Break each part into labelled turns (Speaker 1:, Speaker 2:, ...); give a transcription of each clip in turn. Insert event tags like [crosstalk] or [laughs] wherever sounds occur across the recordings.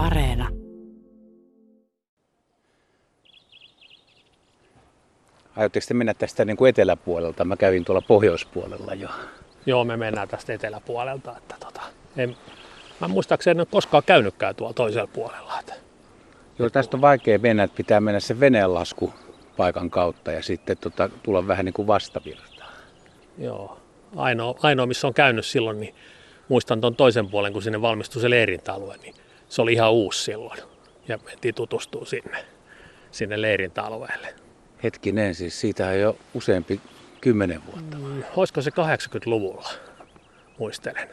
Speaker 1: Areena.
Speaker 2: Aiotteko te mennä tästä niin kuin eteläpuolelta? Mä kävin tuolla pohjoispuolella jo.
Speaker 3: Joo, me mennään tästä eteläpuolelta. Että tota, en, mä muistaakseni en ole koskaan käynytkään tuolla toisella puolella. Että,
Speaker 2: Joo, tästä on vaikea mennä, että pitää mennä se veneenlasku paikan kautta ja sitten tota, tulla vähän niin kuin vastavirtaan.
Speaker 3: joo, ainoa, ainoa, missä on käynyt silloin, niin muistan tuon toisen puolen, kun sinne valmistui se leirintäalue, niin se oli ihan uusi silloin. Ja mentiin tutustua sinne, sinne leirintäalueelle.
Speaker 2: Hetkinen, siis siitä on jo useampi kymmenen vuotta.
Speaker 3: Mm, Olisiko se 80-luvulla, muistelen.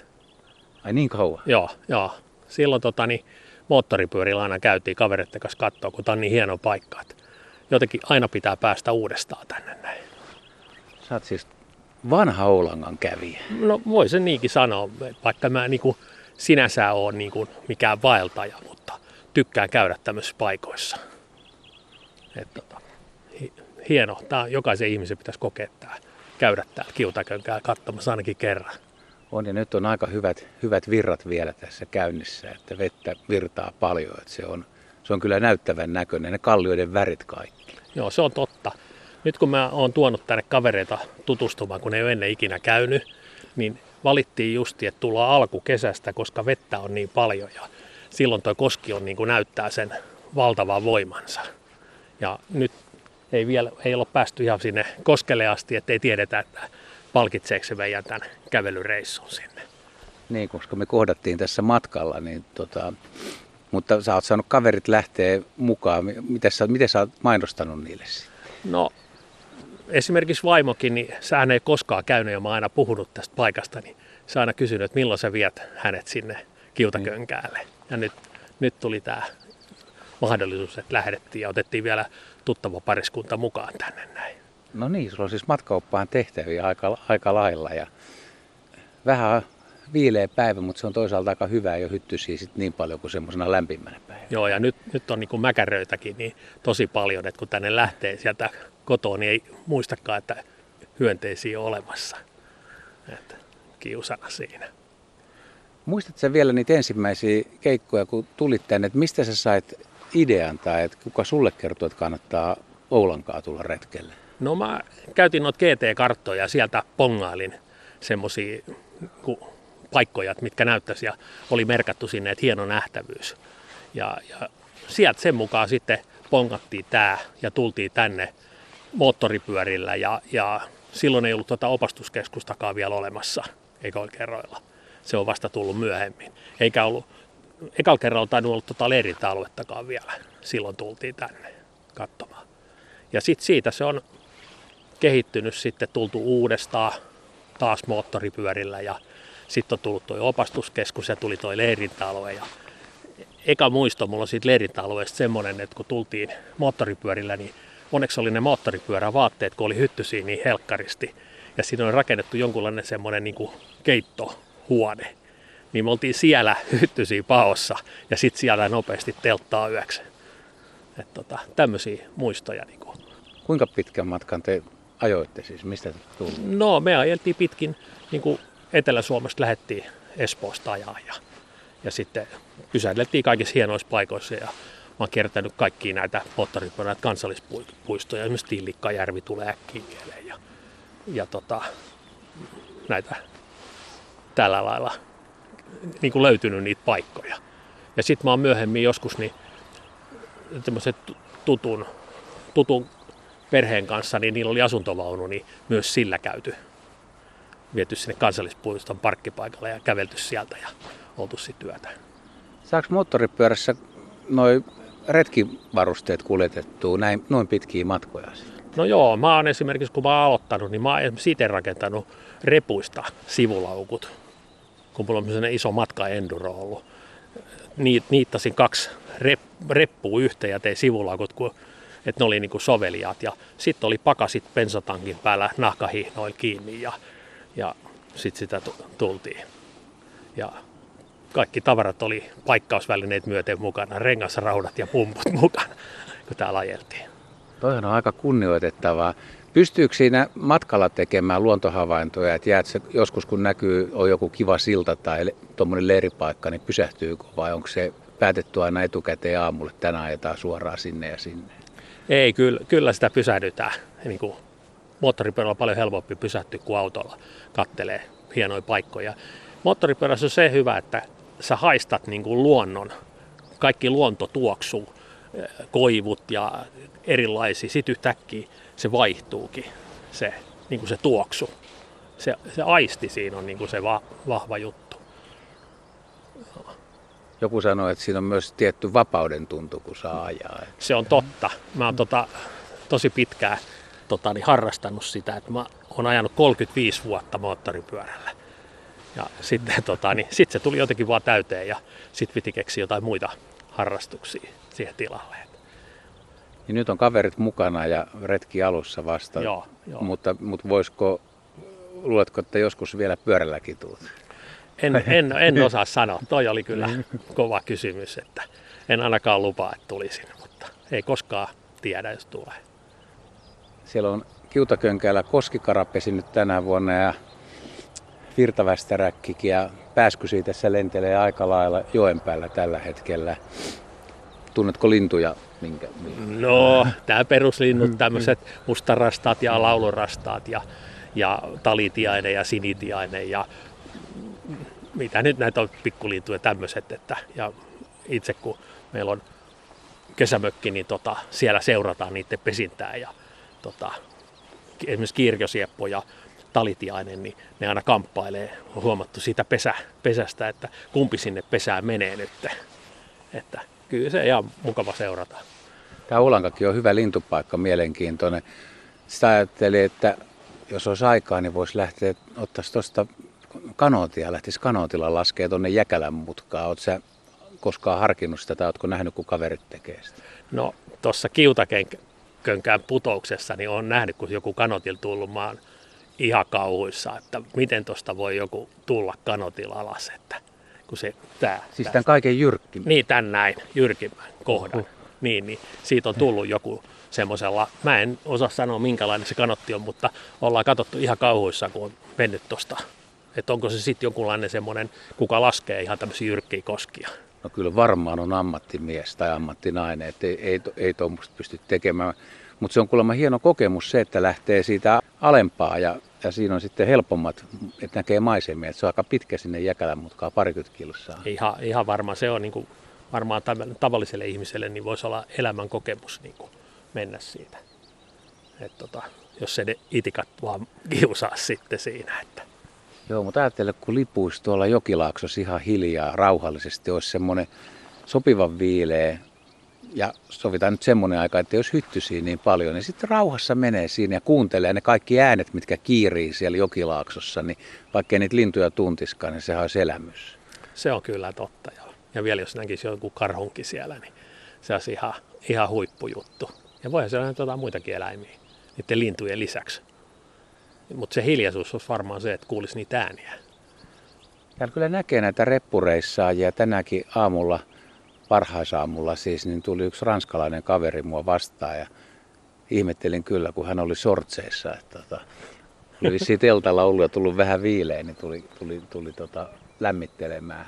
Speaker 2: Ai niin kauan?
Speaker 3: Joo, joo. Silloin tota, niin, moottoripyörillä aina käytiin kavereiden kanssa katsoa, kun tämä on niin hieno paikka. Että jotenkin aina pitää päästä uudestaan tänne näin.
Speaker 2: Sä oot siis vanha Oulangan kävijä.
Speaker 3: No voi se niinkin sanoa, vaikka mä niin kuin, sinänsä ole niin kuin, mikään vaeltaja, mutta tykkään käydä tämmöisissä paikoissa. Et, tota, hi- hieno. Tää, jokaisen ihmisen pitäisi kokea tää, käydä täällä kiutakönkää katsomassa ainakin kerran.
Speaker 2: On ja nyt on aika hyvät, hyvät virrat vielä tässä käynnissä, että vettä virtaa paljon. Että se, on, se on kyllä näyttävän näköinen, ne kallioiden värit kaikki.
Speaker 3: Joo, se on totta. Nyt kun mä oon tuonut tänne kavereita tutustumaan, kun ne ei ole ennen ikinä käynyt, niin valittiin justi, että tullaan alkukesästä, koska vettä on niin paljon ja silloin tuo koski on niin kuin näyttää sen valtavan voimansa. Ja nyt ei vielä ei olla päästy ihan sinne koskelle asti, ettei tiedetä, että palkitseeko se meidän tämän kävelyreissun sinne.
Speaker 2: Niin, koska me kohdattiin tässä matkalla, niin tota, mutta sä oot saanut kaverit lähteä mukaan. Miten sä, miten sä oot mainostanut niille sitten?
Speaker 3: No esimerkiksi vaimokin, niin sehän ei koskaan käynyt ja mä oon aina puhunut tästä paikasta, niin on aina kysynyt, että milloin sä viet hänet sinne kiutakönkäälle. Ja nyt, nyt tuli tämä mahdollisuus, että lähdettiin ja otettiin vielä tuttava pariskunta mukaan tänne näin.
Speaker 2: No niin, sulla on siis matkaoppaan tehtäviä aika, aika lailla ja vähän viileä päivä, mutta se on toisaalta aika hyvä, ole hyttysiä sit niin paljon kuin semmoisena lämpimänä päivänä.
Speaker 3: Joo, ja nyt, nyt on niin kuin mäkäröitäkin niin tosi paljon, että kun tänne lähtee sieltä kotoa, niin ei muistakaan, että hyönteisiä on olemassa. Että kiusana siinä.
Speaker 2: Muistatko sä vielä niitä ensimmäisiä keikkoja, kun tulit tänne, että mistä sä sait idean tai että kuka sulle kertoi, että kannattaa Oulankaa tulla retkelle?
Speaker 3: No mä käytin noita GT-karttoja ja sieltä pongailin semmoisia paikkoja, mitkä näyttäisi ja oli merkattu sinne, että hieno nähtävyys. Ja, ja sieltä sen mukaan sitten pongattiin tämä ja tultiin tänne moottoripyörillä ja, ja silloin ei ollut tuota opastuskeskustakaan vielä olemassa, eikä kerroilla. Se on vasta tullut myöhemmin. Eikä ollut, ekalla kerralla tainnut ollut tuota leirintäaluettakaan vielä. Silloin tultiin tänne katsomaan. Ja sitten siitä se on kehittynyt sitten, tultu uudestaan taas moottoripyörillä ja sitten on tullut tuo opastuskeskus ja tuli tuo leirintäalue. Ja eka muisto mulla on siitä leirintäalueesta semmoinen, että kun tultiin moottoripyörillä, niin onneksi oli ne moottoripyörävaatteet, kun oli hyttysiä niin helkkaristi. Ja siinä oli rakennettu jonkunlainen semmoinen niin kuin keittohuone. Niin me oltiin siellä hyttysiä paossa ja sitten siellä nopeasti telttaa yöksi. Että tota, tämmöisiä muistoja. Niin kuin.
Speaker 2: Kuinka pitkän matkan te ajoitte siis? Mistä te tulitte?
Speaker 3: No me ajeltiin pitkin, niin kuin Etelä-Suomesta lähettiin Espoosta ajaa ja, ja sitten pysähdeltiin kaikissa hienoissa paikoissa ja mä oon kiertänyt kaikkia näitä moottoripyörät kansallispuistoja, esimerkiksi Tillikkajärvi tulee äkkiä mieleen ja, ja tota, näitä tällä lailla niin kuin löytynyt niitä paikkoja. Ja sitten mä oon myöhemmin joskus niin tämmöiset tutun, tutun perheen kanssa, niin niillä oli asuntovaunu, niin myös sillä käyty viety sinne kansallispuiston parkkipaikalle ja kävelty sieltä ja oltu sitten työtä.
Speaker 2: Saako moottoripyörässä noin retkivarusteet kuljetettua näin, noin pitkiä matkoja?
Speaker 3: No joo, mä oon esimerkiksi, kun mä oon aloittanut, niin mä oon itse rakentanut repuista sivulaukut, kun mulla on iso matka enduro ollut. Niit, niittasin kaksi rep, reppua yhteen ja tein sivulaukut, kun, että ne oli niin kuin soveliaat. Ja sitten oli pakasit bensatankin päällä nahkahihnoilla kiinni ja, ja sitten sitä tultiin. Ja kaikki tavarat oli paikkausvälineet myöten mukana, rengasraudat ja pumput [laughs] mukana, kun täällä ajeltiin.
Speaker 2: Toihan on aika kunnioitettavaa. Pystyykö siinä matkalla tekemään luontohavaintoja, että jäät se, joskus kun näkyy, on joku kiva silta tai tuommoinen leiripaikka, niin pysähtyykö vai onko se päätetty aina etukäteen aamulle, tänään ajetaan suoraan sinne ja sinne?
Speaker 3: Ei, kyllä, kyllä sitä pysähdytään. Niin kuin moottoripyörällä on paljon helpompi pysähtyä kuin autolla kattelee hienoja paikkoja. Moottoripyörässä on se hyvä, että sä haistat niin kuin luonnon, kaikki luonto tuoksuu, koivut ja erilaisia. Sitten yhtäkkiä se vaihtuukin, se, niin kuin se tuoksu. Se, se aisti siinä on niin kuin se va, vahva juttu.
Speaker 2: Joku sanoi, että siinä on myös tietty vapauden tuntu, kun saa ajaa.
Speaker 3: Se on totta. Mä oon tota, tosi pitkään tota, niin harrastanut sitä, että mä oon ajanut 35 vuotta moottoripyörällä. Ja sitten tota, niin, sit se tuli jotenkin vaan täyteen ja sitten piti keksiä jotain muita harrastuksia siihen tilalle.
Speaker 2: Niin nyt on kaverit mukana ja retki alussa vasta.
Speaker 3: Joo, joo.
Speaker 2: Mutta, mutta voisiko, luuletko, että joskus vielä pyörälläkin tulet?
Speaker 3: En, en, en osaa sanoa. Toi oli kyllä kova kysymys, että en ainakaan lupaa, että tulisin, mutta ei koskaan tiedä, jos tulee.
Speaker 2: Siellä on Kiutakönkäillä koskikarapesi nyt tänä vuonna ja virtavästäräkkikin ja pääskysi tässä lentelee aika lailla joen päällä tällä hetkellä. Tunnetko lintuja? Minkä, minkä?
Speaker 3: No, tämä peruslinnut, tämmöiset mustarastaat ja laulurastaat ja, ja talitiainen ja sinitiainen ja mitä nyt näitä on pikkulintuja tämmöiset. Että, ja itse kun meillä on kesämökki, niin tota, siellä seurataan niiden pesintää ja tota, esimerkiksi kirjosieppo ja talitiainen, niin ne aina kamppailee. On huomattu siitä pesä, pesästä, että kumpi sinne pesään menee nyt. Että kyllä se ihan mukava seurata.
Speaker 2: Tämä Ulankakin on hyvä lintupaikka, mielenkiintoinen. Sitä ajattelin, että jos olisi aikaa, niin voisi lähteä, ottaisi tuosta kanootia, lähtisi kanootilla laskea tuonne Jäkälän mutkaa. Oletko sä koskaan harkinnut sitä tai oletko nähnyt, kun kaverit tekee sitä?
Speaker 3: No tuossa kiutakenkään putouksessa niin on nähnyt, kun joku kanotilla tullut maan ihan kauhuissa, että miten tuosta voi joku tulla kanotilla alas, että kun se tää,
Speaker 2: Siis tämän kaiken jyrkki.
Speaker 3: Niin, tän näin, jyrkimmän kohdan. Uh. Niin, niin siitä on tullut joku semmoisella, mä en osaa sanoa minkälainen se kanotti on, mutta ollaan katsottu ihan kauhuissa, kun on mennyt tuosta. Että onko se sitten jonkunlainen semmoinen, kuka laskee ihan tämmöisiä jyrkkiä koskia.
Speaker 2: No kyllä varmaan on ammattimies tai ammattinainen, että ei, ei, ei tuommoista pysty tekemään. Mutta se on kuulemma hieno kokemus se, että lähtee siitä alempaa ja, ja siinä on sitten helpommat, että näkee maisemia. Että se on aika pitkä sinne Jäkälän mutkaa parikymmentä kilsaa.
Speaker 3: Ihan, ihan varmaan se on niin kuin, varmaan tavalliselle ihmiselle niin voisi olla elämän kokemus niin kuin mennä siitä. Et tota, jos se itikat vaan kiusaa sitten siinä. Että.
Speaker 2: Joo, mutta ajattele, kun lipuisi tuolla jokilaaksossa ihan hiljaa, rauhallisesti, olisi semmoinen sopivan viileä, ja sovitaan nyt semmoinen aika, että jos hyttysii niin paljon, niin sitten rauhassa menee siinä ja kuuntelee ne kaikki äänet, mitkä kiirii siellä jokilaaksossa, niin vaikka niitä lintuja tuntiskaan, niin sehän olisi elämys.
Speaker 3: Se on kyllä totta, joo. Ja vielä jos näkisi joku karhunkin siellä, niin se olisi ihan, ihan huippujuttu. Ja voihan siellä jotain muitakin eläimiä, niiden lintujen lisäksi. Mutta se hiljaisuus olisi varmaan se, että kuulisi niitä ääniä.
Speaker 2: Täällä kyllä näkee näitä reppureissaajia tänäkin aamulla – varhaisaamulla siis, niin tuli yksi ranskalainen kaveri mua vastaan ja ihmettelin kyllä, kun hän oli sortseissa. Että, tota, oli vissiin teltalla ollut ja tullut vähän viileä, niin tuli, tuli, tuli tota, lämmittelemään.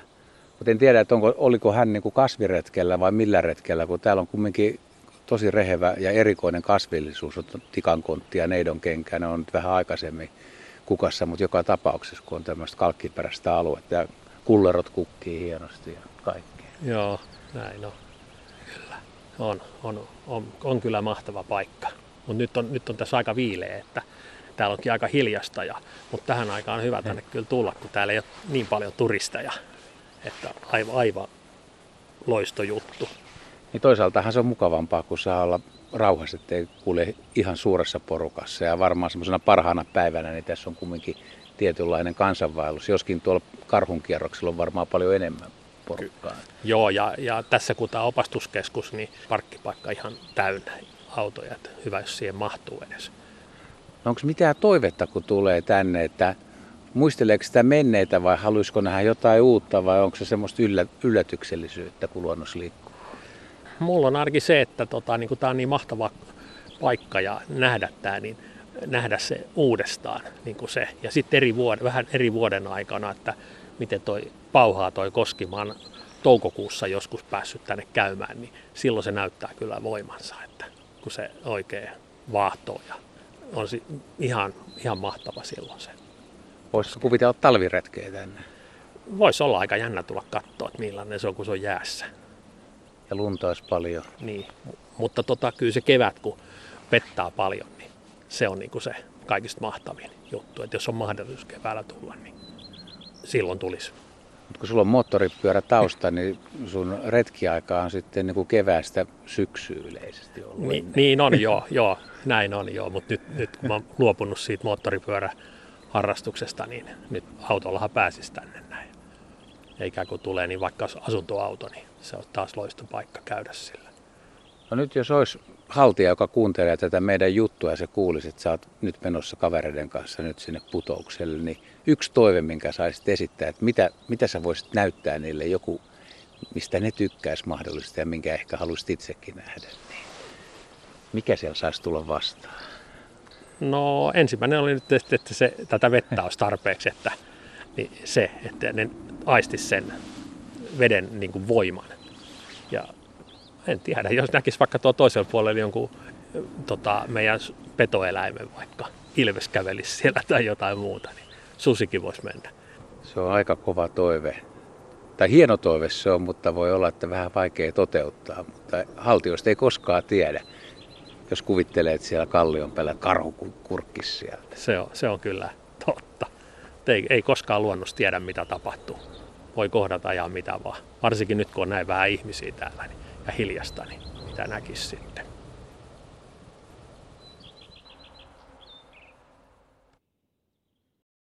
Speaker 2: Mutta en tiedä, että onko, oliko hän niin kuin kasviretkellä vai millä retkellä, kun täällä on kumminkin tosi rehevä ja erikoinen kasvillisuus, on tikankontti ja neidon kenkä, ne on nyt vähän aikaisemmin kukassa, mutta joka tapauksessa, kun on tämmöistä kalkkiperäistä aluetta ja kullerot kukkii hienosti ja kaikki.
Speaker 3: Joo, näin on. Kyllä. On, on, on, on kyllä mahtava paikka. Mutta nyt on, nyt on tässä aika viileä, että täällä onkin aika hiljasta. Ja, mutta tähän aikaan on hyvä tänne kyllä tulla, kun täällä ei ole niin paljon turisteja. Että aivan, aivan loistojuttu.
Speaker 2: Niin toisaaltahan se on mukavampaa, kun saa olla rauhassa, ettei kuule ihan suuressa porukassa. Ja varmaan semmoisena parhaana päivänä, niin tässä on kumminkin tietynlainen kansanvaellus. Joskin tuolla karhunkierroksella on varmaan paljon enemmän porukkaa. Ky-
Speaker 3: joo, ja, ja tässä kun tämä opastuskeskus, niin parkkipaikka ihan täynnä autoja, että hyvä jos siihen mahtuu edes.
Speaker 2: No onko mitään toivetta, kun tulee tänne, että muisteleeko sitä menneitä vai haluaisiko nähdä jotain uutta vai onko se semmoista yllä, yllätyksellisyyttä, kun luonnossa liikkuu?
Speaker 3: Mulla on ainakin se, että tota, niin tämä on niin mahtava paikka ja nähdä tämä, niin nähdä se uudestaan, niin kuin se. Ja sitten eri vuoden, vähän eri vuoden aikana, että miten toi pauhaa toi Koskimaan toukokuussa joskus päässyt tänne käymään, niin silloin se näyttää kyllä voimansa, että kun se oikein vaahtoo ja on ihan, ihan mahtava silloin se.
Speaker 2: Voisiko kuvitella talviretkeä tänne?
Speaker 3: Voisi olla aika jännä tulla katsoa, että millainen se on, kun se on jäässä.
Speaker 2: Ja lunta olisi paljon.
Speaker 3: Niin, mutta tota, kyllä se kevät, kun pettää paljon, niin se on niin kuin se kaikista mahtavin juttu. Että jos on mahdollisuus keväällä tulla, niin silloin tulisi.
Speaker 2: Mutta kun sulla on moottoripyörä tausta, niin sun retkiaika on sitten niin kuin keväästä syksyyn yleisesti ollut.
Speaker 3: Niin, niin on joo, joo, näin on joo, mutta nyt, nyt kun mä oon luopunut siitä moottoripyöräharrastuksesta, niin nyt autollahan pääsisi tänne näin. Eikä kun tulee niin vaikka asuntoauto, niin se on taas loistopaikka käydä sillä.
Speaker 2: No nyt jos olisi haltija, joka kuuntelee tätä meidän juttua ja se kuulisi, että sä oot nyt menossa kavereiden kanssa nyt sinne putoukselle, niin yksi toive, minkä saisit esittää, että mitä, mitä sä voisit näyttää niille joku, mistä ne tykkäisi mahdollisesti ja minkä ehkä haluaisit itsekin nähdä, niin mikä siellä saisi tulla vastaan?
Speaker 3: No ensimmäinen oli nyt, että se, tätä vettä olisi tarpeeksi, että niin se, että ne aistis sen veden niin kuin voiman. Ja en tiedä, jos näkisi vaikka tuo toisella puolella jonkun tota, meidän petoeläimen vaikka, ilves kävelisi siellä tai jotain muuta, niin susikin voisi mennä.
Speaker 2: Se on aika kova toive. Tai hieno toive se on, mutta voi olla, että vähän vaikea toteuttaa. Mutta haltioista ei koskaan tiedä, jos kuvittelee, että siellä kallion päällä karhu kurkkisi sieltä.
Speaker 3: Se on, se on kyllä totta. Ei, ei koskaan luonnossa tiedä, mitä tapahtuu. Voi kohdata ja mitä vaan. Varsinkin nyt, kun on näin vähän ihmisiä täällä niin, ja hiljasta, niin mitä näkisi sitten.